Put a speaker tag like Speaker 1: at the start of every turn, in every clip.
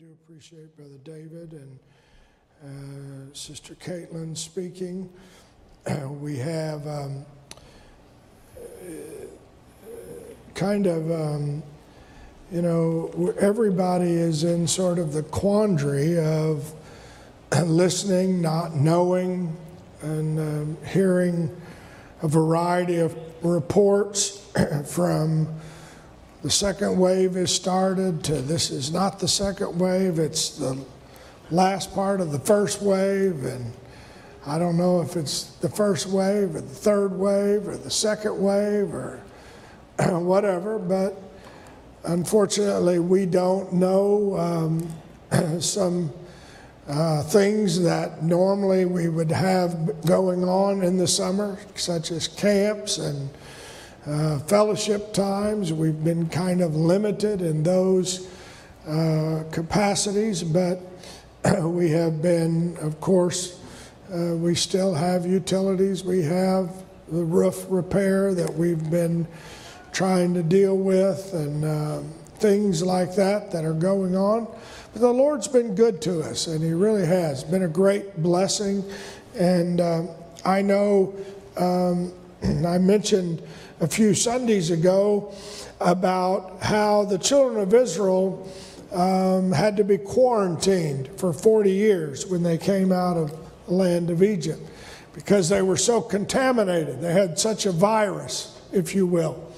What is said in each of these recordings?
Speaker 1: do appreciate Brother David and uh, Sister Caitlin speaking. we have um, kind of, um, you know, everybody is in sort of the quandary of listening, not knowing, and um, hearing a variety of reports from the second wave has started to this is not the second wave, it's the last part of the first wave. And I don't know if it's the first wave or the third wave or the second wave or whatever, but unfortunately, we don't know um, some. Uh, things that normally we would have going on in the summer, such as camps and uh, fellowship times. We've been kind of limited in those uh, capacities, but we have been, of course, uh, we still have utilities. We have the roof repair that we've been trying to deal with and uh, things like that that are going on. But the Lord's been good to us, and He really has. Been a great blessing. And uh, I know um, I mentioned a few Sundays ago about how the children of Israel um, had to be quarantined for 40 years when they came out of the land of Egypt because they were so contaminated. They had such a virus, if you will.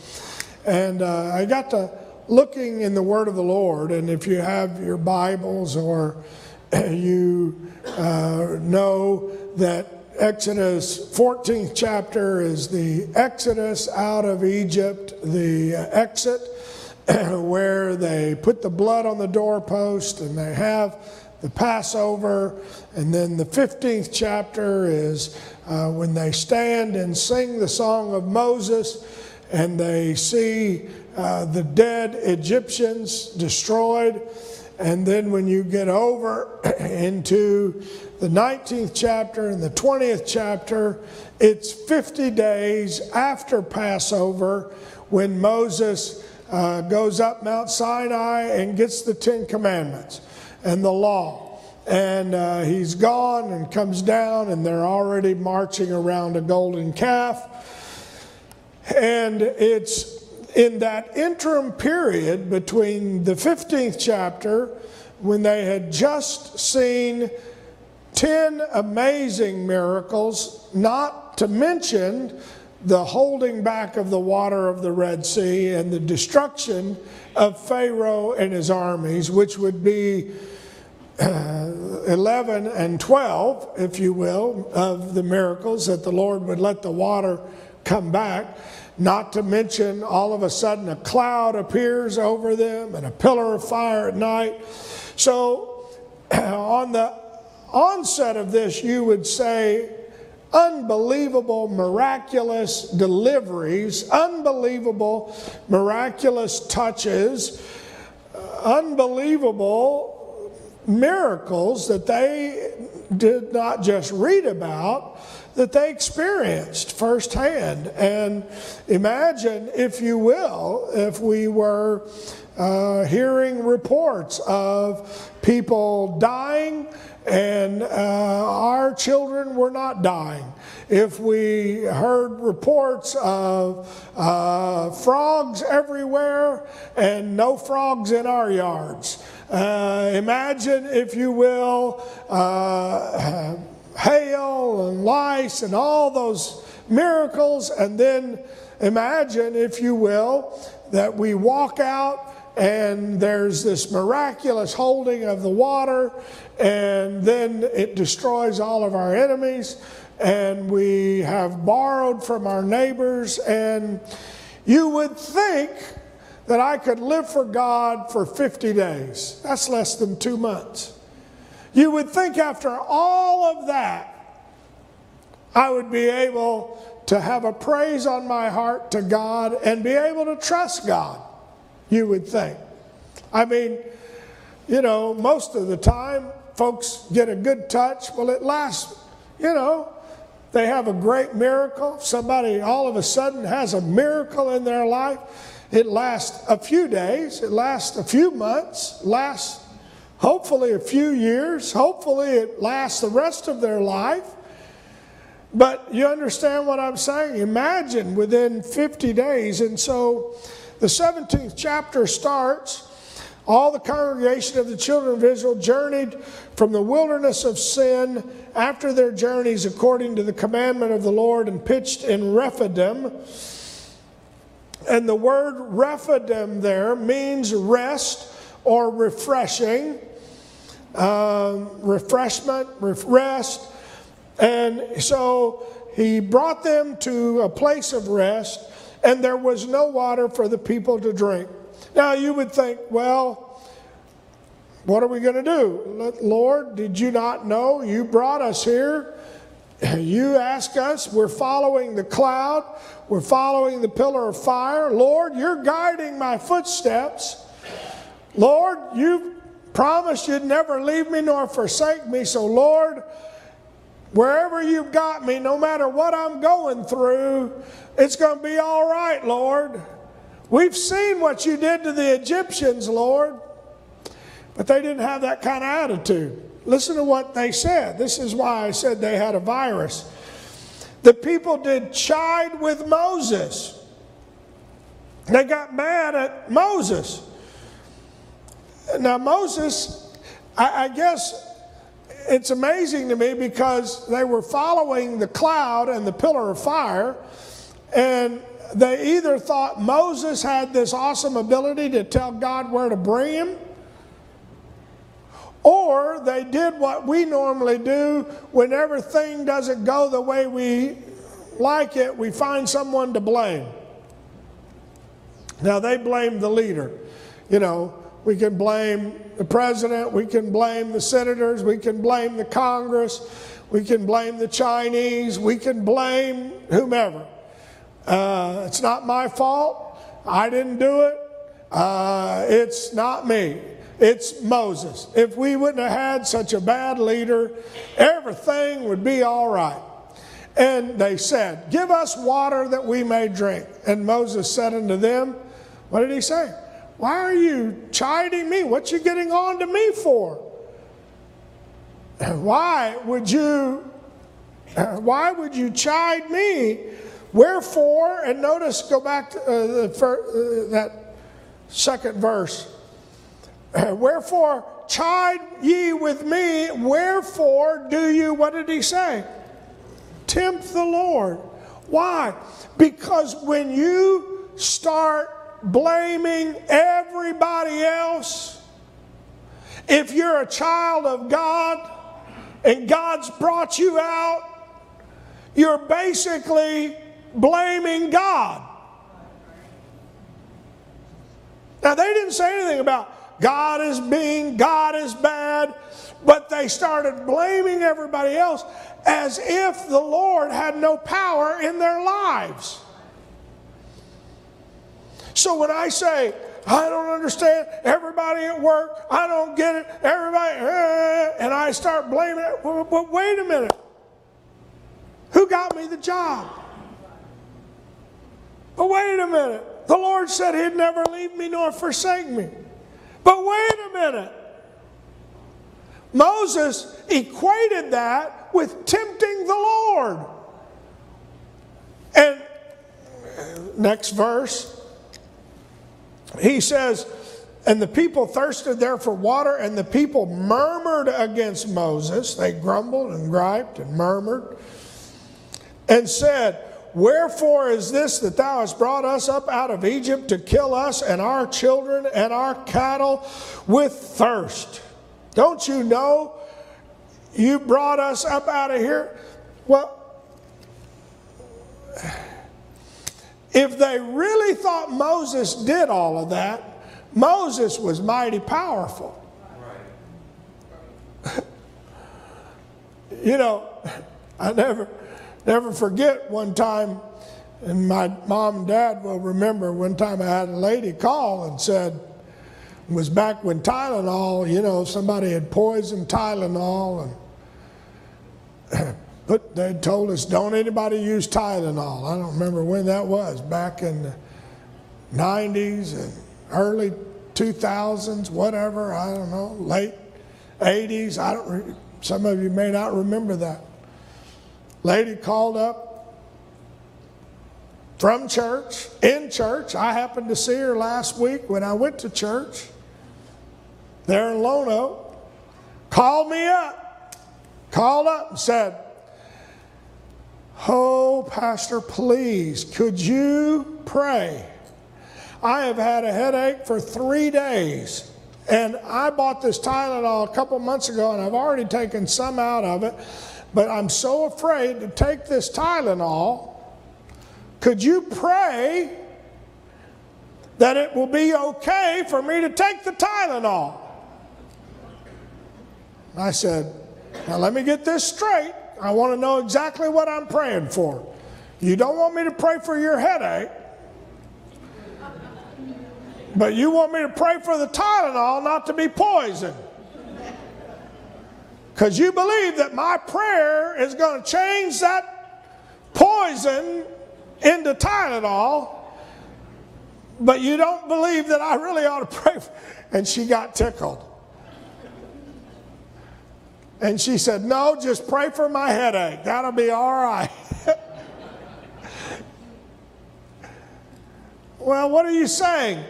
Speaker 1: And uh, I got to looking in the Word of the Lord, and if you have your Bibles or you uh, know that Exodus 14th chapter is the Exodus out of Egypt, the exit, where they put the blood on the doorpost and they have the Passover. And then the 15th chapter is uh, when they stand and sing the song of Moses and they see uh, the dead Egyptians destroyed. And then when you get over into the 19th chapter and the 20th chapter, it's 50 days after Passover when Moses uh, goes up Mount Sinai and gets the Ten Commandments and the law. And uh, he's gone and comes down, and they're already marching around a golden calf. And it's in that interim period between the 15th chapter, when they had just seen 10 amazing miracles, not to mention the holding back of the water of the Red Sea and the destruction of Pharaoh and his armies, which would be uh, 11 and 12, if you will, of the miracles that the Lord would let the water come back. Not to mention, all of a sudden, a cloud appears over them and a pillar of fire at night. So, on the onset of this, you would say unbelievable, miraculous deliveries, unbelievable, miraculous touches, unbelievable miracles that they did not just read about, that they experienced firsthand. And imagine, if you will, if we were uh, hearing reports of people dying and uh, our children were not dying. If we heard reports of uh, frogs everywhere and no frogs in our yards, uh, imagine, if you will, uh, hail and lice and all those miracles, and then imagine, if you will, that we walk out and there's this miraculous holding of the water, and then it destroys all of our enemies, and we have borrowed from our neighbors, and you would think that I could live for God for 50 days. That's less than two months. You would think after all of that, I would be able to have a praise on my heart to God and be able to trust God you would think. I mean, you know, most of the time, folks get a good touch. Well, it lasts, you know, they have a great miracle. Somebody all of a sudden has a miracle in their life. It lasts a few days, it lasts a few months, lasts hopefully a few years, hopefully it lasts the rest of their life. But you understand what I'm saying? Imagine within 50 days. And so the 17th chapter starts. All the congregation of the children of Israel journeyed from the wilderness of sin after their journeys according to the commandment of the Lord and pitched in Rephidim. And the word Rephidim there means rest or refreshing, um, refreshment, rest. And so he brought them to a place of rest, and there was no water for the people to drink. Now you would think, well, what are we going to do? Lord, did you not know you brought us here? You ask us, we're following the cloud, we're following the pillar of fire. Lord, you're guiding my footsteps. Lord, you promised you'd never leave me nor forsake me. So, Lord, wherever you've got me, no matter what I'm going through, it's going to be all right, Lord. We've seen what you did to the Egyptians, Lord. But they didn't have that kind of attitude. Listen to what they said. This is why I said they had a virus. The people did chide with Moses. They got mad at Moses. Now, Moses, I, I guess it's amazing to me because they were following the cloud and the pillar of fire, and they either thought Moses had this awesome ability to tell God where to bring him or they did what we normally do when everything doesn't go the way we like it, we find someone to blame. Now, they blame the leader. You know, we can blame the president, we can blame the senators, we can blame the Congress, we can blame the Chinese, we can blame whomever. Uh, it's not my fault. I didn't do it. Uh, it's not me. It's Moses. If we wouldn't have had such a bad leader, everything would be all right. And they said, Give us water that we may drink. And Moses said unto them, What did he say? Why are you chiding me? What you getting on to me for? Why would you why would you chide me? Wherefore, and notice, go back to uh, the, uh, that second verse. Wherefore chide ye with me, wherefore do you, what did he say? Tempt the Lord. Why? Because when you start blaming everybody else, if you're a child of God and God's brought you out, you're basically blaming God. Now, they didn't say anything about God is mean, God is bad. But they started blaming everybody else as if the Lord had no power in their lives. So when I say, I don't understand, everybody at work, I don't get it, everybody, and I start blaming it, well, wait a minute. Who got me the job? But wait a minute. The Lord said He'd never leave me nor forsake me. But wait a minute. Moses equated that with tempting the Lord. And next verse, he says, And the people thirsted there for water, and the people murmured against Moses. They grumbled and griped and murmured and said, Wherefore is this that thou hast brought us up out of Egypt to kill us and our children and our cattle with thirst? Don't you know you brought us up out of here? Well, if they really thought Moses did all of that, Moses was mighty powerful. you know, I never Never forget one time, and my mom and dad will remember one time I had a lady call and said, it was back when Tylenol, you know, somebody had poisoned Tylenol and but they told us don't anybody use Tylenol. I don't remember when that was, back in the 90s and early 2000s, whatever, I don't know, late 80s. I don't. Some of you may not remember that. Lady called up from church, in church. I happened to see her last week when I went to church there in Lono. Called me up, called up and said, Oh, Pastor, please, could you pray? I have had a headache for three days. And I bought this Tylenol a couple months ago, and I've already taken some out of it. But I'm so afraid to take this Tylenol. Could you pray that it will be okay for me to take the Tylenol? I said, Now let me get this straight. I want to know exactly what I'm praying for. You don't want me to pray for your headache, but you want me to pray for the Tylenol not to be poisoned. Because you believe that my prayer is going to change that poison into Tylenol, but you don't believe that I really ought to pray. And she got tickled. And she said, No, just pray for my headache. That'll be all right. well, what are you saying?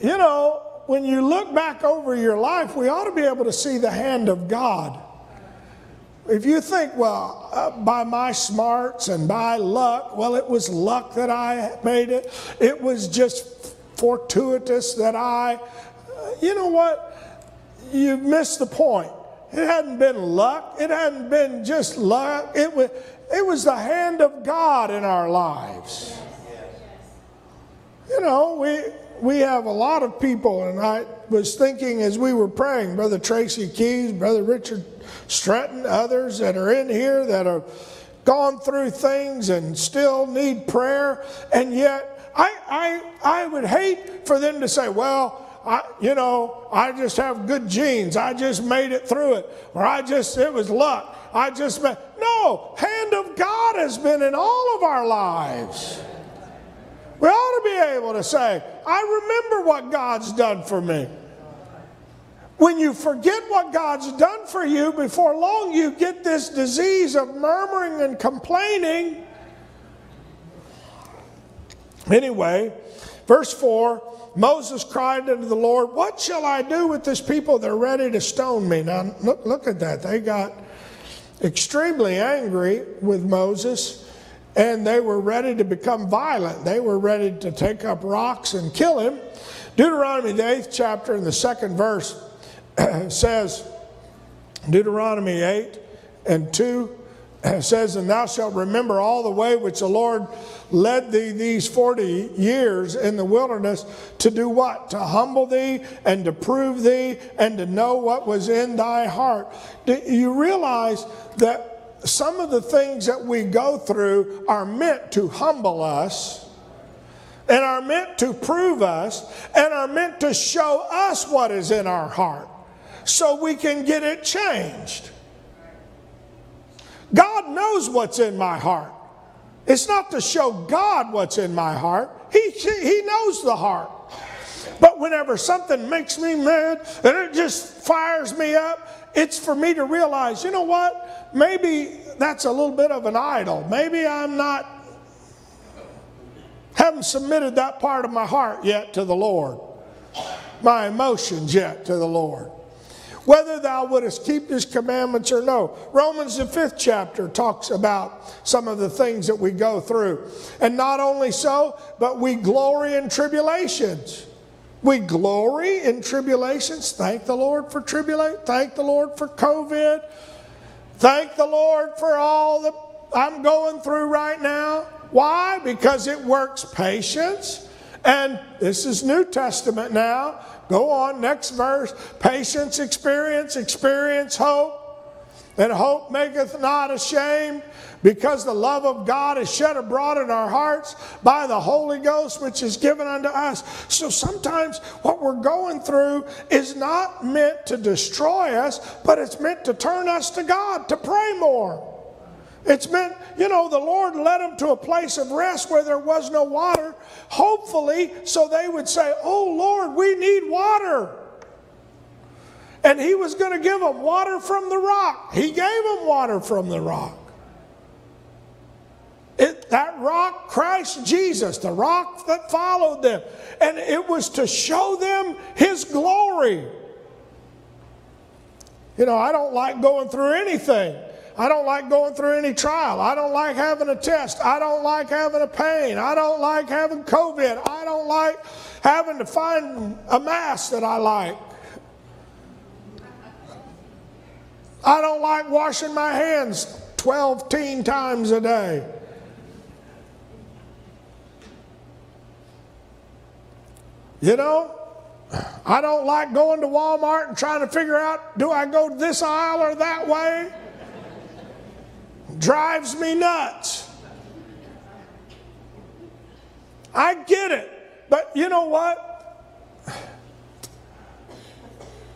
Speaker 1: You know, when you look back over your life, we ought to be able to see the hand of God. If you think, well, uh, by my smarts and by luck, well, it was luck that I made it, it was just fortuitous that I, uh, you know what? you've missed the point. It hadn't been luck. It hadn't been just luck. It was, it was the hand of God in our lives. You know, we, we have a lot of people, and I was thinking as we were praying, Brother Tracy Keys, Brother Richard Stretton, others that are in here that have gone through things and still need prayer, and yet I, I, I would hate for them to say, well, I, you know, I just have good genes. I just made it through it. Or I just, it was luck. I just. No, hand of God has been in all of our lives. We ought to be able to say, I remember what God's done for me. When you forget what God's done for you, before long you get this disease of murmuring and complaining. Anyway, verse 4 Moses cried unto the Lord, What shall I do with this people? They're ready to stone me. Now, look, look at that. They got extremely angry with Moses and they were ready to become violent. They were ready to take up rocks and kill him. Deuteronomy, the eighth chapter, in the second verse says, Deuteronomy 8 and 2 says, And thou shalt remember all the way which the Lord led thee these 40 years in the wilderness to do what? To humble thee and to prove thee and to know what was in thy heart. Do you realize that some of the things that we go through are meant to humble us? And are meant to prove us and are meant to show us what is in our heart so we can get it changed. God knows what's in my heart. It's not to show God what's in my heart, He, he knows the heart. But whenever something makes me mad and it just fires me up, it's for me to realize, you know what? Maybe that's a little bit of an idol. Maybe I'm not, haven't submitted that part of my heart yet to the Lord, my emotions yet to the Lord whether thou wouldest keep his commandments or no. Romans, the fifth chapter, talks about some of the things that we go through. And not only so, but we glory in tribulations. We glory in tribulations. Thank the Lord for tribulation. Thank the Lord for COVID. Thank the Lord for all that I'm going through right now. Why? Because it works patience. And this is New Testament now. Go on, next verse. Patience, experience, experience, hope. And hope maketh not ashamed, because the love of God is shed abroad in our hearts by the Holy Ghost, which is given unto us. So sometimes what we're going through is not meant to destroy us, but it's meant to turn us to God, to pray more. It's meant, you know, the Lord led them to a place of rest where there was no water, hopefully, so they would say, Oh Lord, we need water. And he was going to give them water from the rock. He gave them water from the rock. It, that rock, Christ Jesus, the rock that followed them. And it was to show them his glory. You know, I don't like going through anything. I don't like going through any trial. I don't like having a test. I don't like having a pain. I don't like having COVID. I don't like having to find a mask that I like. I don't like washing my hands 12 teen times a day. You know, I don't like going to Walmart and trying to figure out do I go this aisle or that way? Drives me nuts. I get it. But you know what?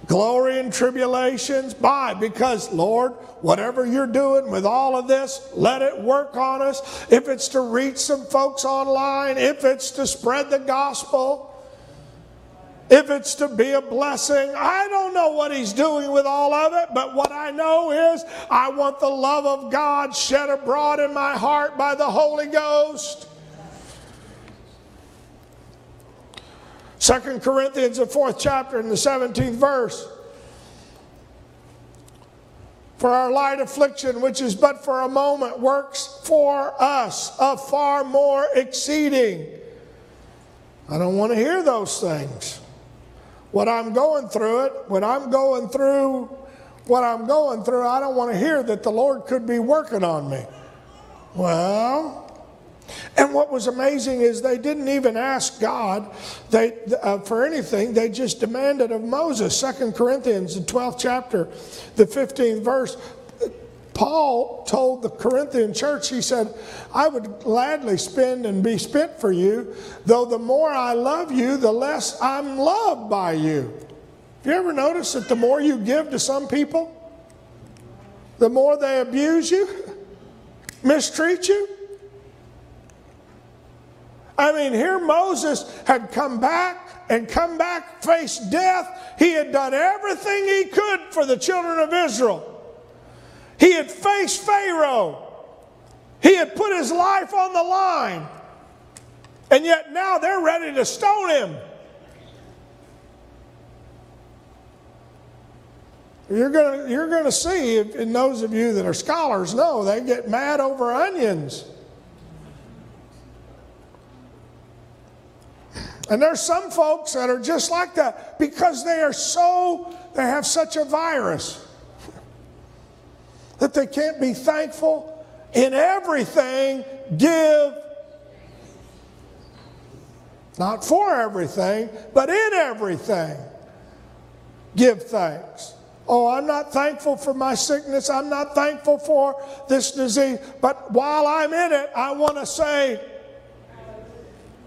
Speaker 1: Glory and tribulations, by because Lord, whatever you're doing with all of this, let it work on us. If it's to reach some folks online, if it's to spread the gospel, if it's to be a blessing. I don't know what he's doing with all of it, but what I know is I want the love of God shed abroad in my heart by the Holy Ghost. Second Corinthians, the fourth chapter, in the 17th verse. For our light affliction, which is but for a moment, works for us a far more exceeding. I don't want to hear those things what I'm going through it, when I'm going through what I'm going through, I don't want to hear that the Lord could be working on me. Well, and what was amazing is they didn't even ask God they, uh, for anything. They just demanded of Moses. Second Corinthians, the 12th chapter, the 15th verse. Paul told the Corinthian church, he said, I would gladly spend and be spent for you, though the more I love you, the less I'm loved by you. Have you ever noticed that the more you give to some people, the more they abuse you, mistreat you? I mean, here Moses had come back and come back, faced death. He had done everything he could for the children of Israel. He had faced Pharaoh. He had put his life on the line. And yet now they're ready to stone him. You're going you're gonna see, and those of you that are scholars know, they get mad over onions. And there's some folks that are just like that because they are so, they have such a virus that they can't be thankful. In everything, give. Not for everything, but in everything, give thanks. Oh, I'm not thankful for my sickness. I'm not thankful for this disease. But while I'm in it, I want to say,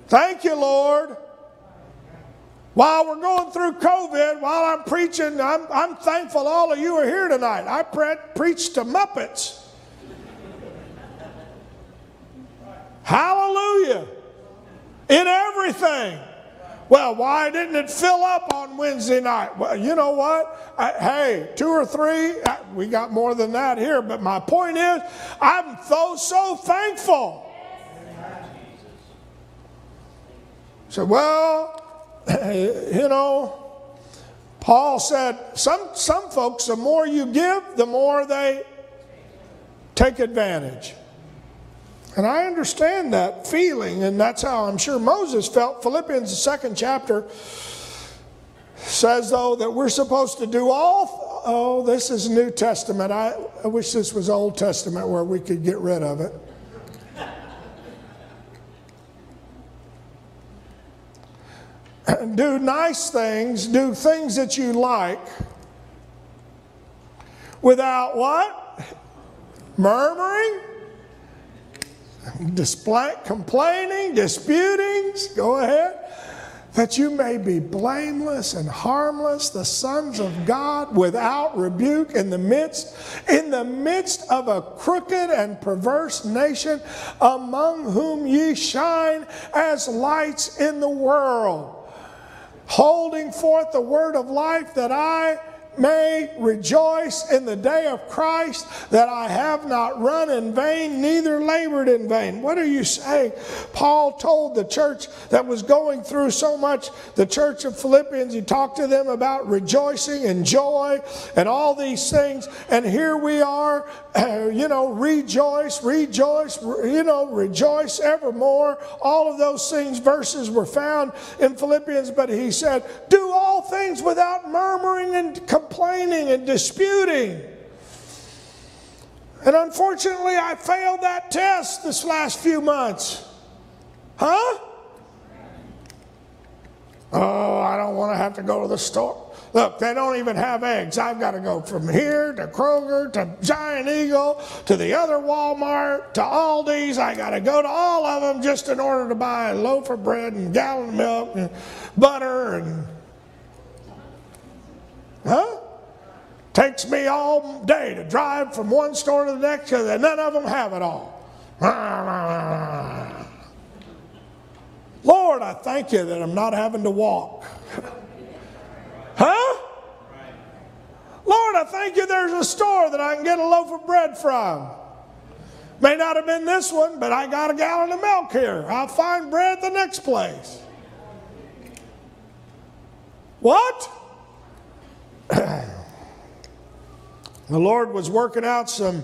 Speaker 1: Thank you, Lord. While we're going through COVID, while I'm preaching, I'm, I'm thankful all of you are here tonight. I pre- to Muppets. Hallelujah. In everything. Well, why didn't it fill up on Wednesday night? Well, you know what? I, hey, two or three, uh, we got more than that here, but my point is, I'm so, so thankful. So, well, you know, Paul said, some, some folks, the more you give, the more they take advantage. And I understand that feeling, and that's how I'm sure Moses felt. Philippians, the second chapter, says, though, that we're supposed to do all. Oh, this is New Testament. I, I wish this was Old Testament where we could get rid of it. do nice things, do things that you like without what? Murmuring, display, complaining, disputing. Go ahead. That you may be blameless and harmless, the sons of God, without rebuke in the midst, in the midst of a crooked and perverse nation, among whom ye shine as lights in the world holding forth the word of life that I may rejoice in the day of Christ that I have not run in vain, neither labored in vain. What are you saying? Paul told the church that was going through so much, the church of Philippians, he talked to them about rejoicing and joy and all these things. And here we are, you know, rejoice, rejoice, you know, rejoice evermore. All of those things, verses were found in Philippians, but he said, do all things without murmuring and complaining and disputing. And unfortunately, I failed that test this last few months. Huh? Oh, I don't want to have to go to the store. Look, they don't even have eggs. I've got to go from here to Kroger to Giant Eagle to the other Walmart to Aldi's. I got to go to all of them just in order to buy a loaf of bread and gallon of milk and butter and. Huh? Takes me all day to drive from one store to the next because none of them have it all. Lord, I thank you that I'm not having to walk. Huh? Lord, I thank you there's a store that I can get a loaf of bread from. May not have been this one, but I got a gallon of milk here. I'll find bread the next place. What? the Lord was working out some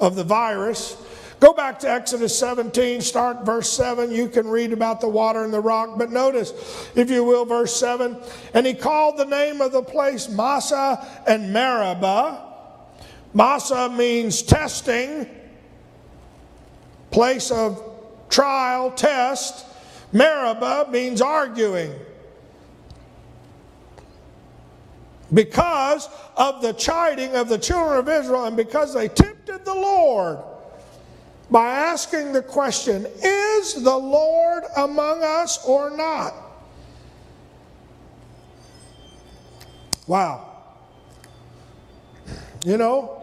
Speaker 1: of the virus Go back to Exodus 17, start verse 7. You can read about the water and the rock. But notice, if you will, verse 7 And he called the name of the place Massa and Meribah. Massa means testing, place of trial, test. Meribah means arguing. Because of the chiding of the children of Israel and because they tempted the Lord by asking the question Is the Lord among us or not? Wow. You know,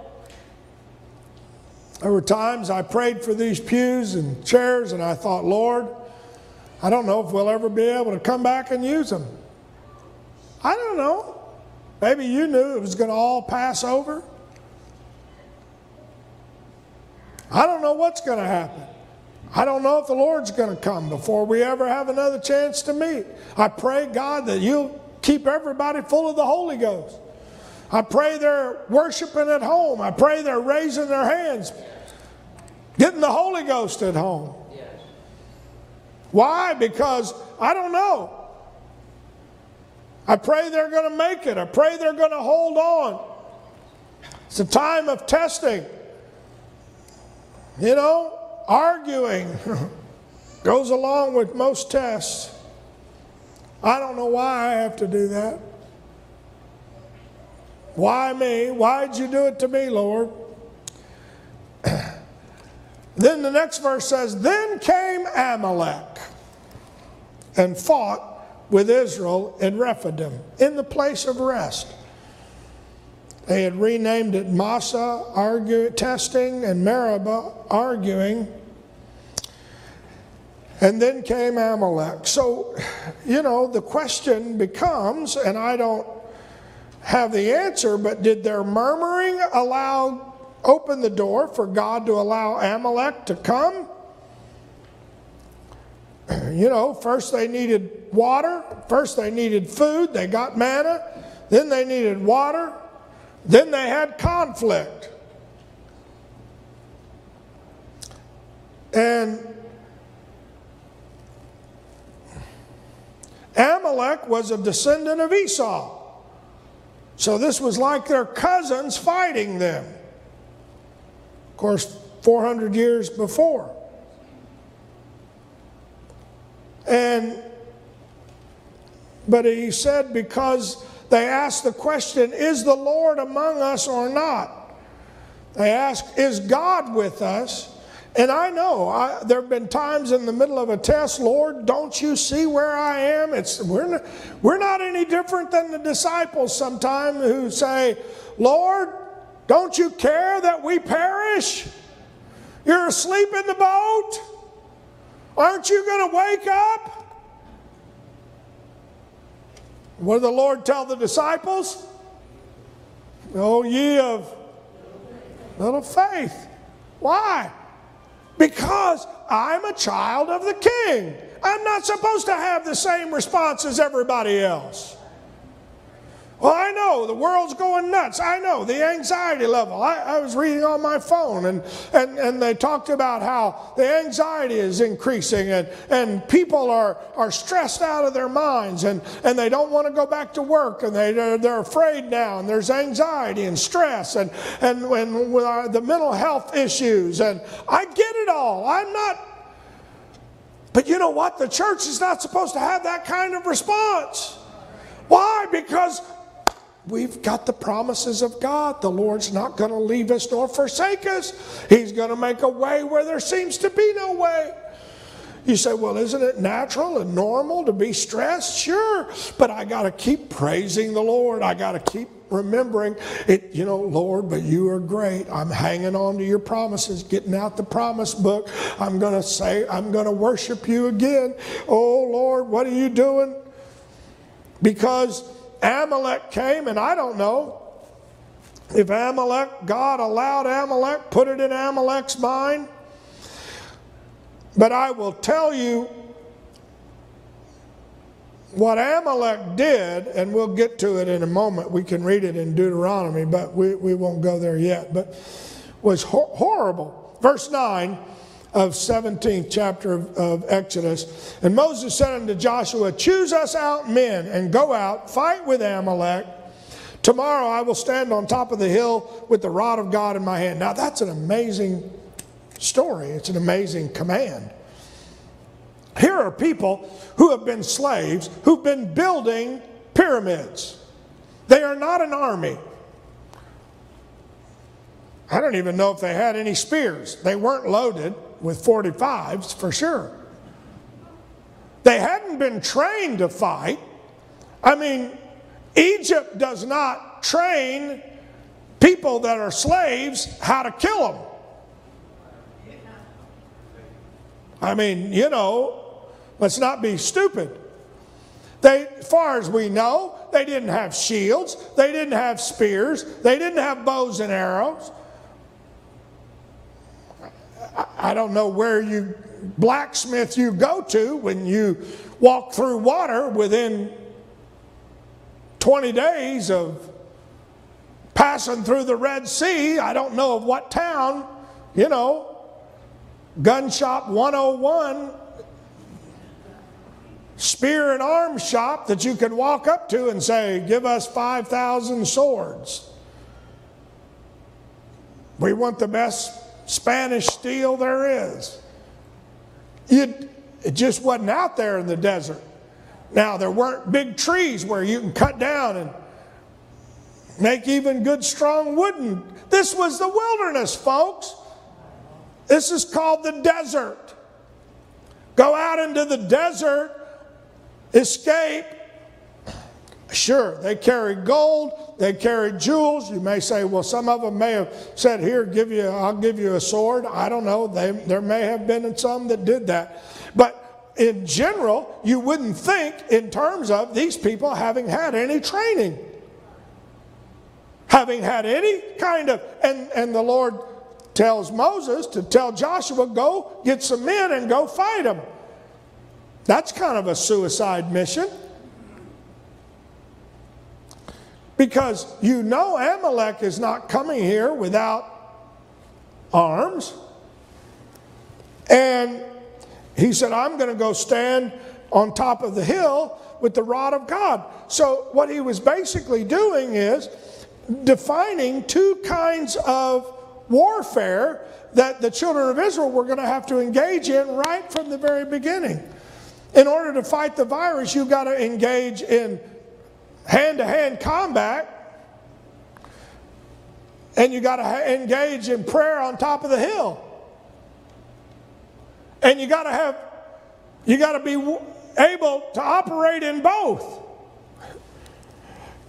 Speaker 1: there were times I prayed for these pews and chairs, and I thought, Lord, I don't know if we'll ever be able to come back and use them. I don't know. Maybe you knew it was going to all pass over. I don't know what's going to happen. I don't know if the Lord's going to come before we ever have another chance to meet. I pray, God, that you'll keep everybody full of the Holy Ghost. I pray they're worshiping at home. I pray they're raising their hands, getting the Holy Ghost at home. Why? Because I don't know. I pray they're going to make it. I pray they're going to hold on. It's a time of testing. You know, arguing goes along with most tests. I don't know why I have to do that. Why me? Why'd you do it to me, Lord? then the next verse says, Then came Amalek and fought with Israel in Rephidim in the place of rest. They had renamed it Massa, argue, testing, and Meribah, arguing. And then came Amalek. So, you know, the question becomes, and I don't have the answer, but did their murmuring allow, open the door for God to allow Amalek to come? You know, first they needed water, first they needed food, they got manna, then they needed water, then they had conflict. And Amalek was a descendant of Esau. So this was like their cousins fighting them. Of course, 400 years before. And but he said because they ask the question, Is the Lord among us or not? They ask, Is God with us? And I know I, there have been times in the middle of a test, Lord, don't you see where I am? It's, we're, not, we're not any different than the disciples sometimes who say, Lord, don't you care that we perish? You're asleep in the boat? Aren't you going to wake up? What did the Lord tell the disciples? Oh, ye of little faith. Why? Because I'm a child of the king. I'm not supposed to have the same response as everybody else. Well, I know the world's going nuts. I know the anxiety level. I, I, was reading on my phone and, and, and they talked about how the anxiety is increasing and, and people are, are stressed out of their minds and, and they don't want to go back to work and they, they're, they're afraid now and there's anxiety and stress and, and, and with our, the mental health issues. And I get it all. I'm not. But you know what? The church is not supposed to have that kind of response. Why? Because We've got the promises of God. The Lord's not going to leave us nor forsake us. He's going to make a way where there seems to be no way. You say, well, isn't it natural and normal to be stressed? Sure, but I got to keep praising the Lord. I got to keep remembering it, you know, Lord, but you are great. I'm hanging on to your promises, getting out the promise book. I'm going to say, I'm going to worship you again. Oh, Lord, what are you doing? Because Amalek came, and I don't know if Amalek, God allowed Amalek, put it in Amalek's mind. But I will tell you what Amalek did, and we'll get to it in a moment. We can read it in Deuteronomy, but we, we won't go there yet. But was horrible. Verse 9 of 17th chapter of, of, Exodus. And Moses said unto Joshua, Choose us out men and go out, fight with Amalek. Tomorrow I will stand on top of the hill with the rod of God in my hand. Now that's an amazing story. It's an amazing command. Here are people who have been slaves, who've been building pyramids. They are not an army. I don't even know if they had any spears. They weren't loaded with 45s for sure. They hadn't been trained to fight. I mean, Egypt does not train people that are slaves how to kill them. I mean, you know, let's not be stupid. They, as far as we know, they didn't have shields, they didn't have spears, they didn't have bows and arrows. I don't know where you blacksmith you go to when you walk through water within 20 days of passing through the Red Sea. I don't know of what town, you know, gun shop 101, spear and arm shop that you can walk up to and say, Give us 5,000 swords. We want the best Spanish steel there is. It, it just wasn't out there in the desert. Now, there weren't big trees where you can cut down and make even good, strong wooden. This was the wilderness, folks. This is called the desert. Go out into the desert, escape, Sure, they carried gold, they carried jewels. You may say, well, some of them may have said, Here, give you, I'll give you a sword. I don't know. They, there may have been some that did that. But in general, you wouldn't think in terms of these people having had any training. Having had any kind of, and, and the Lord tells Moses to tell Joshua, go get some men and go fight them. That's kind of a suicide mission. Because you know Amalek is not coming here without arms. And he said, I'm going to go stand on top of the hill with the rod of God. So, what he was basically doing is defining two kinds of warfare that the children of Israel were going to have to engage in right from the very beginning. In order to fight the virus, you've got to engage in hand to hand combat. And you got to engage in prayer on top of the hill. And you got to have, you got to be able to operate in both.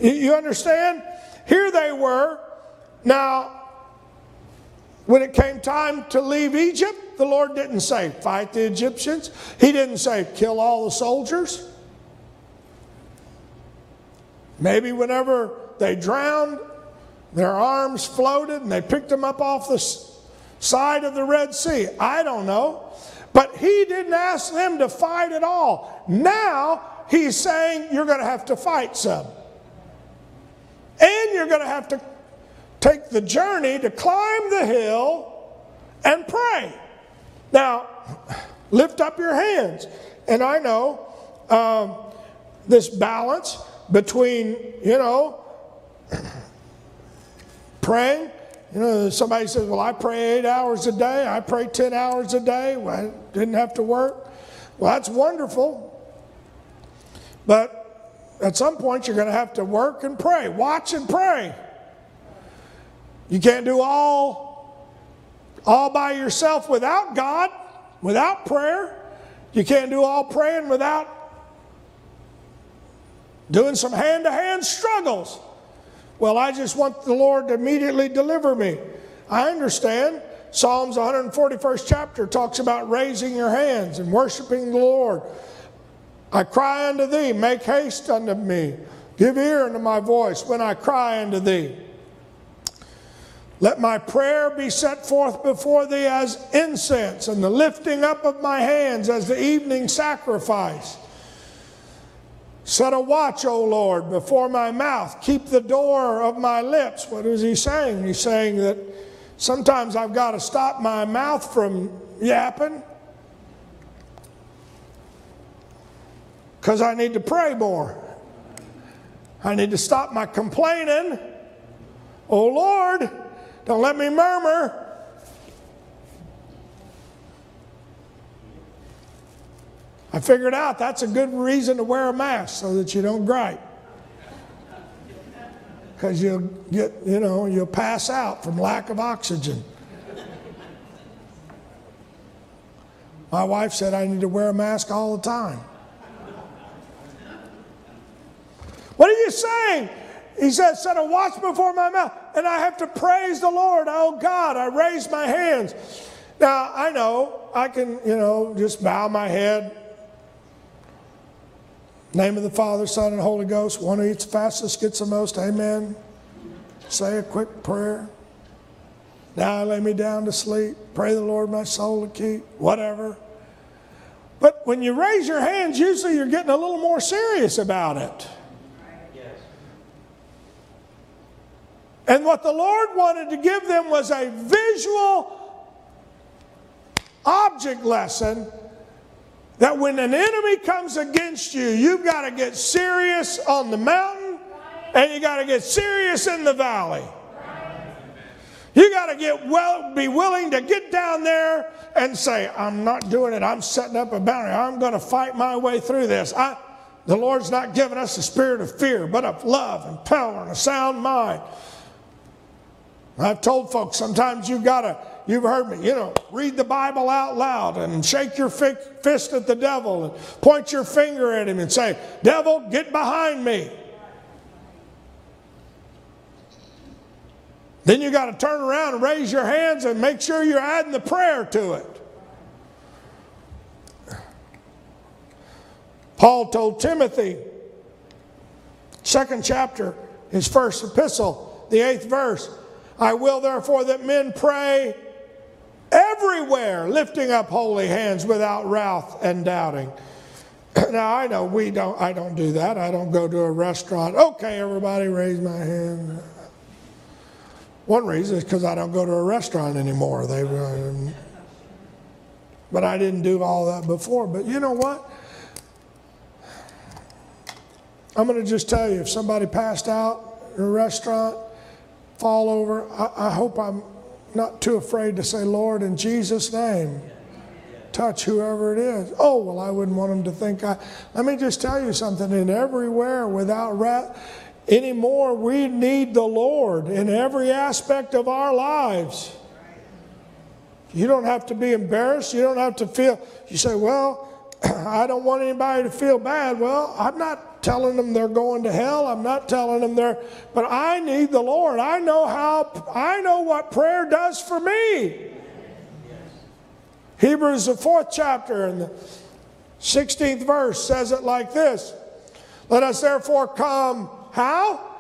Speaker 1: You understand? Here they were. Now, when it came time to leave Egypt, the Lord didn't say, fight the Egyptians. He didn't say, kill all the soldiers. Maybe whenever they drowned, their arms floated and they picked them up off the side of the Red Sea. I don't know. But he didn't ask them to fight at all. Now he's saying you're going to have to fight some. And you're going to have to take the journey to climb the hill and pray. Now, lift up your hands. And I know um, this balance between, you know, praying. You know, somebody says, Well, I pray eight hours a day, I pray 10 hours a day. Well, I didn't have to work. Well, that's wonderful. But at some point, you're going to have to work and pray, watch and pray. You can't do all, all by yourself without God, without prayer. You can't do all praying without doing some hand to hand struggles. Well, I just want the Lord to immediately deliver me. I understand. Psalms 141st chapter talks about raising your hands and worshiping the Lord. I cry unto thee, make haste unto me. Give ear unto my voice when I cry unto thee. Let my prayer be set forth before thee as incense, and the lifting up of my hands as the evening sacrifice. Set a watch, O Lord, before my mouth. Keep the door of my lips. What is he saying? He's saying that sometimes I've got to stop my mouth from yapping because I need to pray more. I need to stop my complaining. Oh Lord, don't let me murmur. I figured out that's a good reason to wear a mask so that you don't gripe. Because you'll get, you know, you'll pass out from lack of oxygen. My wife said I need to wear a mask all the time. What are you saying? He said, Set a watch before my mouth, and I have to praise the Lord. Oh God, I raise my hands. Now, I know I can, you know, just bow my head Name of the Father, Son, and Holy Ghost. One who eats fastest gets the most. Amen. Say a quick prayer. Now I lay me down to sleep. Pray the Lord my soul to keep. Whatever. But when you raise your hands, usually you're getting a little more serious about it. And what the Lord wanted to give them was a visual object lesson that when an enemy comes against you, you've got to get serious on the mountain and you got to get serious in the valley. You got to get well, be willing to get down there and say, I'm not doing it. I'm setting up a boundary. I'm going to fight my way through this. I, the Lord's not giving us a spirit of fear, but of love and power and a sound mind. I've told folks sometimes you've got to You've heard me, you know, read the Bible out loud and shake your fist at the devil and point your finger at him and say, Devil, get behind me. Then you got to turn around and raise your hands and make sure you're adding the prayer to it. Paul told Timothy, second chapter, his first epistle, the eighth verse, I will therefore that men pray everywhere lifting up holy hands without wrath and doubting. Now I know we don't I don't do that. I don't go to a restaurant. Okay, everybody raise my hand. One reason is because I don't go to a restaurant anymore. They um, but I didn't do all that before. But you know what? I'm going to just tell you if somebody passed out in a restaurant, fall over, I, I hope I'm not too afraid to say, Lord, in Jesus' name, touch whoever it is. Oh, well, I wouldn't want them to think I. Let me just tell you something. In everywhere, without wrath, anymore, we need the Lord in every aspect of our lives. You don't have to be embarrassed. You don't have to feel, you say, well, I don't want anybody to feel bad. Well, I'm not telling them they're going to hell. I'm not telling them they're, but I need the Lord. I know how, I know what prayer does for me. Hebrews, the fourth chapter, and the 16th verse says it like this Let us therefore come, how?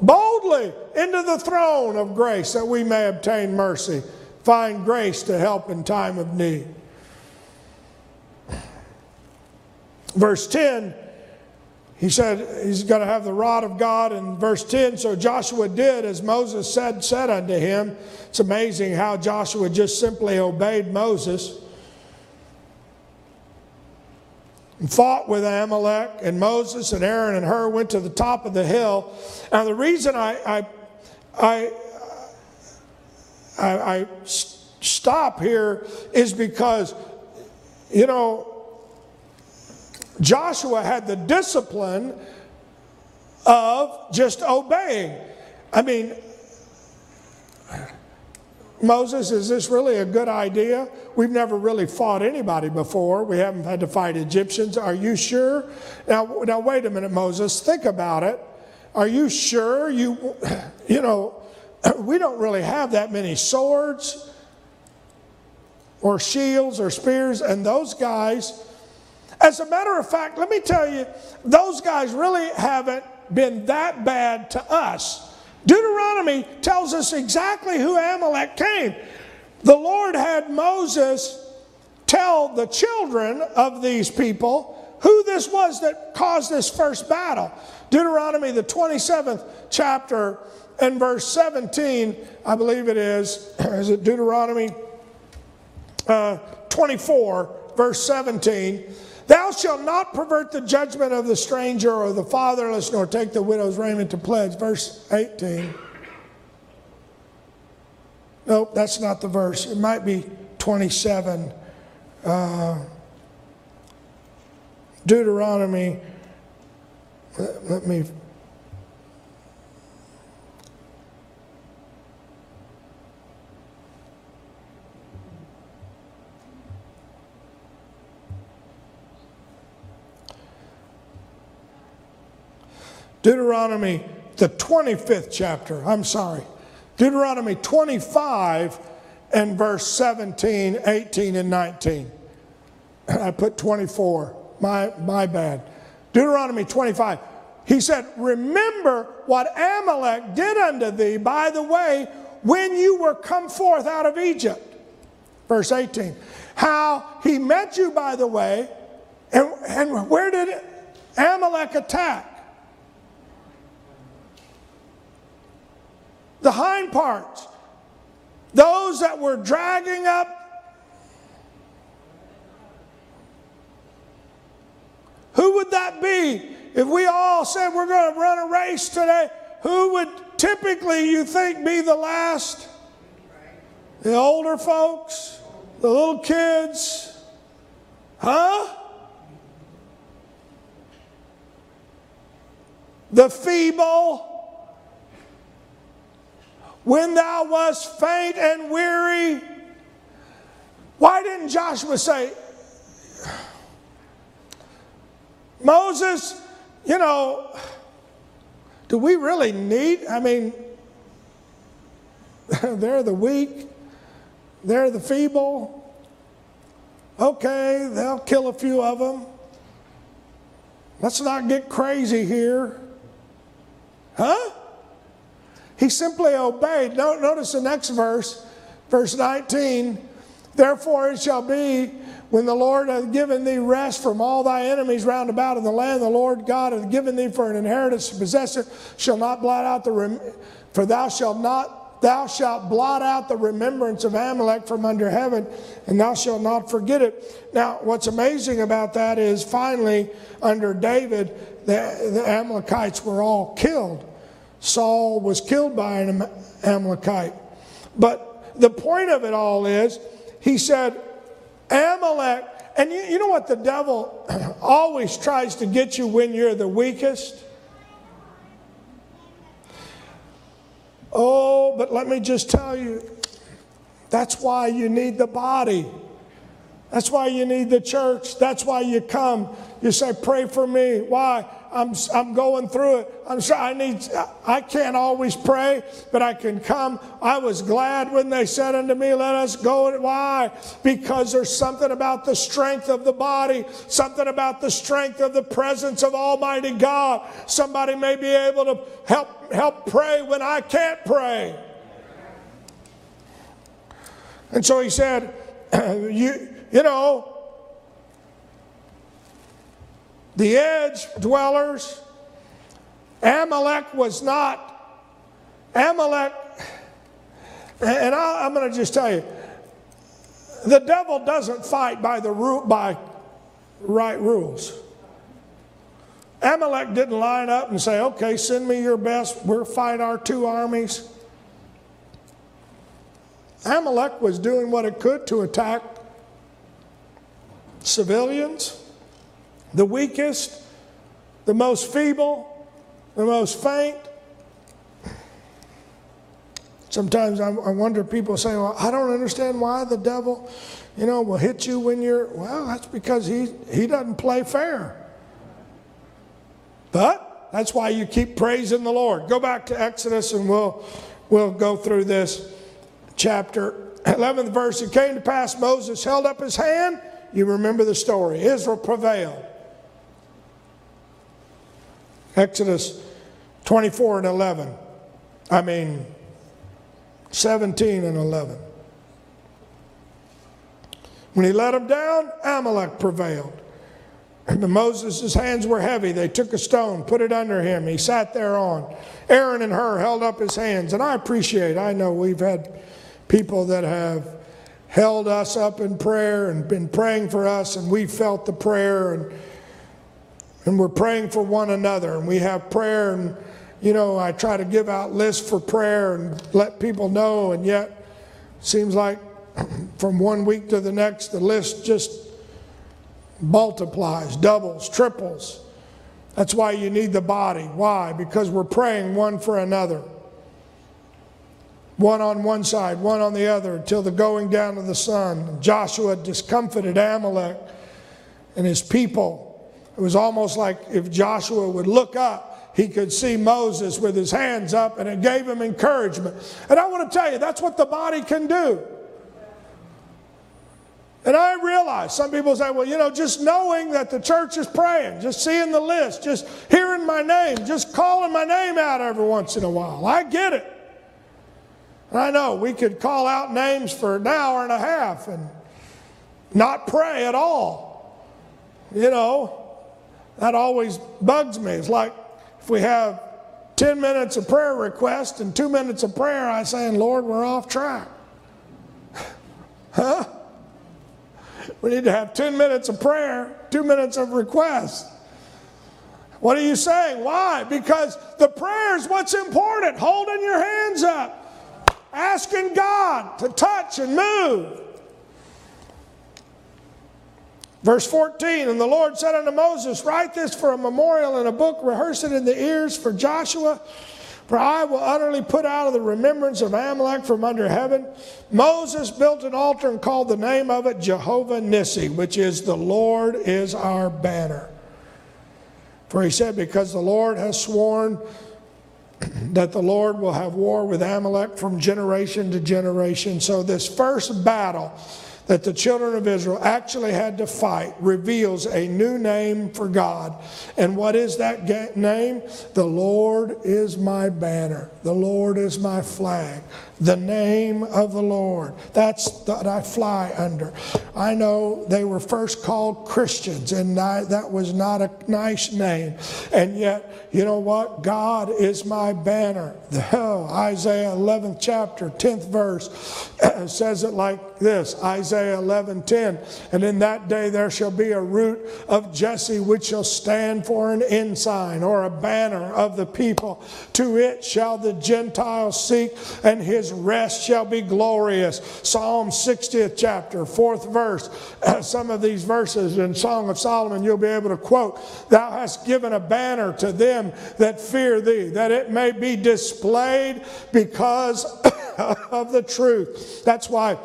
Speaker 1: boldly into the throne of grace that we may obtain mercy, find grace to help in time of need. Verse 10, he said he's going to have the rod of God. In verse 10, so Joshua did as Moses said, said unto him. It's amazing how Joshua just simply obeyed Moses. and fought with Amalek, and Moses and Aaron and Hur went to the top of the hill. Now, the reason I, I, I, I, I stop here is because, you know, Joshua had the discipline of just obeying. I mean, Moses, is this really a good idea? We've never really fought anybody before. We haven't had to fight Egyptians. Are you sure? Now, now wait a minute, Moses. Think about it. Are you sure? You, you know, we don't really have that many swords or shields or spears, and those guys. As a matter of fact, let me tell you, those guys really haven't been that bad to us. Deuteronomy tells us exactly who Amalek came. The Lord had Moses tell the children of these people who this was that caused this first battle. Deuteronomy, the 27th chapter, and verse 17, I believe it is. Is it Deuteronomy uh, 24, verse 17? Thou shalt not pervert the judgment of the stranger or the fatherless, nor take the widow's raiment to pledge. Verse 18. Nope, that's not the verse. It might be 27. Uh, Deuteronomy. Let, let me Deuteronomy, the 25th chapter, I'm sorry. Deuteronomy 25 and verse 17, 18, and 19. I put 24. My, my bad. Deuteronomy 25. He said, Remember what Amalek did unto thee by the way when you were come forth out of Egypt. Verse 18. How he met you by the way, and, and where did Amalek attack? The hind parts, those that were dragging up. Who would that be if we all said we're going to run a race today? Who would typically you think be the last? The older folks? The little kids? Huh? The feeble? When thou wast faint and weary. Why didn't Joshua say, Moses, you know, do we really need? I mean, they're the weak, they're the feeble. Okay, they'll kill a few of them. Let's not get crazy here. Huh? He simply obeyed. Notice the next verse, verse 19. Therefore it shall be when the Lord hath given thee rest from all thy enemies round about in the land the Lord God hath given thee for an inheritance to possess it, shall not blot out the rem- for thou shalt not thou shalt blot out the remembrance of Amalek from under heaven, and thou shalt not forget it. Now, what's amazing about that is finally, under David, the, the Amalekites were all killed. Saul was killed by an Amalekite. But the point of it all is, he said, Amalek, and you, you know what the devil always tries to get you when you're the weakest? Oh, but let me just tell you, that's why you need the body. That's why you need the church. That's why you come. You say, Pray for me. Why? I'm, I'm going through it. I'm sorry, I need, I can't always pray, but I can come. I was glad when they said unto me, let us go. Why? Because there's something about the strength of the body, something about the strength of the presence of Almighty God. Somebody may be able to help, help pray when I can't pray. And so he said, you, you know, the edge dwellers, Amalek was not, Amalek, and I, am going to just tell you, the devil doesn't fight by the by right rules. Amalek didn't line up and say, okay, send me your best, we'll fight our two armies. Amalek was doing what it could to attack civilians, the weakest, the most feeble, the most faint. Sometimes I wonder, people say, well, I don't understand why the devil, you know, will hit you when you're, well, that's because he, he doesn't play fair. But that's why you keep praising the Lord. Go back to Exodus and we'll, we'll go through this chapter 11th verse. It came to pass Moses held up his hand. You remember the story. Israel prevailed. Exodus 24 and 11. I mean, 17 and 11. When he let them down, Amalek prevailed. And Moses' hands were heavy. They took a stone, put it under him. He sat there on. Aaron and Hur held up his hands. And I appreciate, I know we've had people that have held us up in prayer and been praying for us, and we felt the prayer, and, and we're praying for one another. And we have prayer, and you know, I try to give out lists for prayer and let people know, and yet seems like from one week to the next, the list just multiplies, doubles, triples. That's why you need the body. Why? Because we're praying one for another one on one side, one on the other, till the going down of the sun. Joshua discomfited Amalek and his people. It was almost like if Joshua would look up, he could see Moses with his hands up, and it gave him encouragement. And I want to tell you, that's what the body can do. And I realize some people say, well, you know, just knowing that the church is praying, just seeing the list, just hearing my name, just calling my name out every once in a while. I get it. And I know we could call out names for an hour and a half and not pray at all. You know, that always bugs me. It's like if we have 10 minutes of prayer request and two minutes of prayer, I'm saying, Lord, we're off track. huh? We need to have 10 minutes of prayer, two minutes of request. What are you saying? Why? Because the prayer is what's important. Holding your hands up asking God to touch and move. Verse 14, and the Lord said unto Moses, Write this for a memorial in a book, rehearse it in the ears for Joshua, for I will utterly put out of the remembrance of Amalek from under heaven. Moses built an altar and called the name of it Jehovah Nissi, which is the Lord is our banner. For he said, Because the Lord has sworn that the Lord will have war with Amalek from generation to generation. So, this first battle that the children of Israel actually had to fight reveals a new name for God. And what is that name? The Lord is my banner, the Lord is my flag the name of the Lord. That's what I fly under. I know they were first called Christians, and I, that was not a nice name. And yet, you know what? God is my banner. The, hell, Isaiah 11th chapter, 10th verse says it like this Isaiah 11 10. And in that day there shall be a root of Jesse which shall stand for an ensign or a banner of the people. To it shall the Gentiles seek, and his his rest shall be glorious. Psalm 60th chapter, fourth verse. some of these verses in Song of Solomon you'll be able to quote. Thou hast given a banner to them that fear thee, that it may be displayed because of the truth. That's why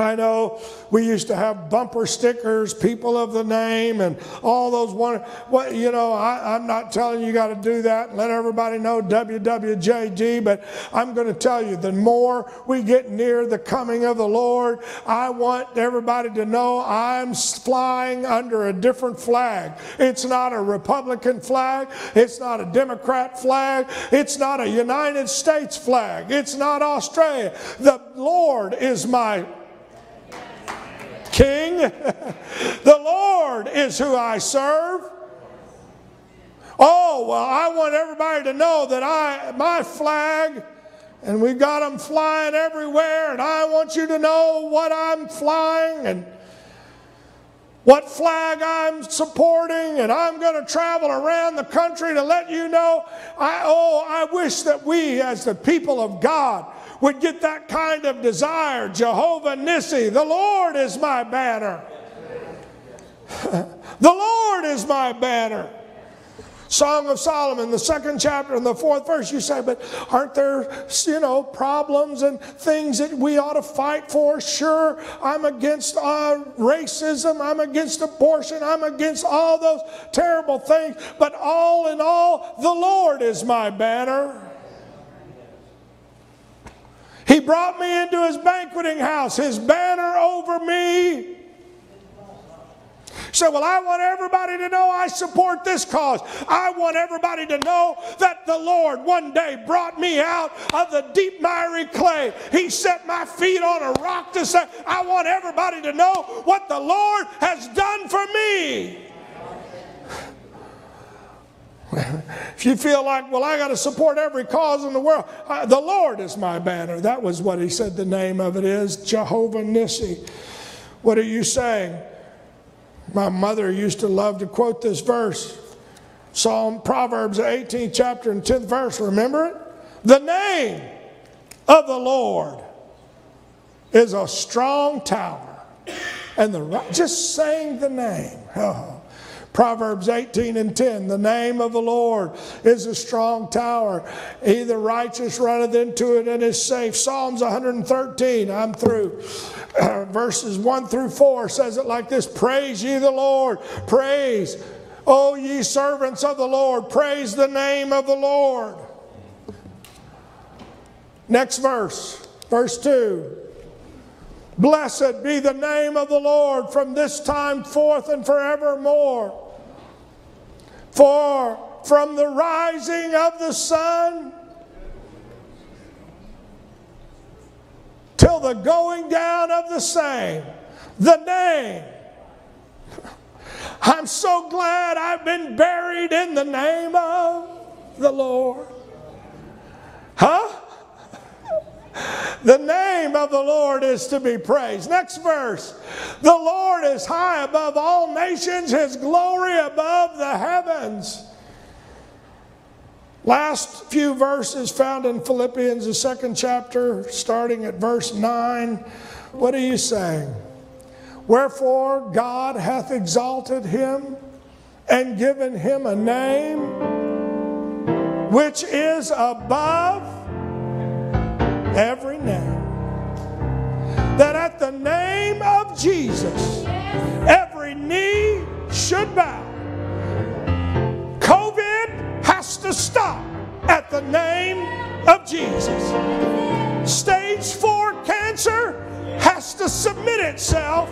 Speaker 1: I know we used to have bumper stickers, people of the name, and all those one. What you know, I, am not telling you, got to do that let everybody know WWJD, but I'm going to tell you the more we get near the coming of the Lord, I want everybody to know I'm flying under a different flag. It's not a Republican flag, it's not a Democrat flag, it's not a United States flag, it's not Australia. The Lord is my king. the Lord is who I serve. Oh, well, I want everybody to know that I my flag and we've got them flying everywhere and I want you to know what I'm flying and what flag I'm supporting, and I'm going to travel around the country to let you know. I, oh, I wish that we, as the people of God, would get that kind of desire. Jehovah Nissi, the Lord is my banner. the Lord is my banner. Song of Solomon, the second chapter and the fourth verse, you say, but aren't there, you know, problems and things that we ought to fight for? Sure, I'm against uh, racism, I'm against abortion, I'm against all those terrible things, but all in all, the Lord is my banner. He brought me into his banqueting house, his banner over me. So, well, I want everybody to know I support this cause. I want everybody to know that the Lord one day brought me out of the deep miry clay. He set my feet on a rock to say, I want everybody to know what the Lord has done for me. if you feel like, well, I got to support every cause in the world, I, the Lord is my banner. That was what he said the name of it is Jehovah Nissi. What are you saying? My mother used to love to quote this verse Psalm, Proverbs 18th chapter and 10th verse. Remember it? The name of the Lord is a strong tower. And the just saying the name. Oh, Proverbs 18 and 10 The name of the Lord is a strong tower. He the righteous runneth into it and is safe. Psalms 113, I'm through. Verses 1 through 4 says it like this Praise ye the Lord, praise, O ye servants of the Lord, praise the name of the Lord. Next verse, verse 2. Blessed be the name of the Lord from this time forth and forevermore. For from the rising of the sun till the going down of the same, the name. I'm so glad I've been buried in the name of the Lord. Huh? The name of the Lord is to be praised. Next verse. The Lord is high above all nations, his glory above the heavens. Last few verses found in Philippians, the second chapter, starting at verse 9. What are you saying? Wherefore God hath exalted him and given him a name which is above every name. That at the name of Jesus, every knee should bow. COVID has to stop at the name of Jesus. Stage four cancer has to submit itself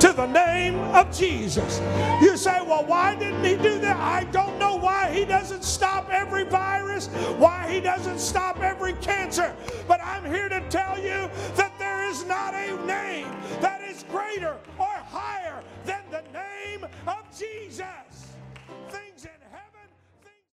Speaker 1: to the name of Jesus. You say, well, why didn't he do that? I don't know why he doesn't stop every virus, why he doesn't stop every cancer. But I'm here to tell you that there is not a name that is greater or higher than the name of Jesus.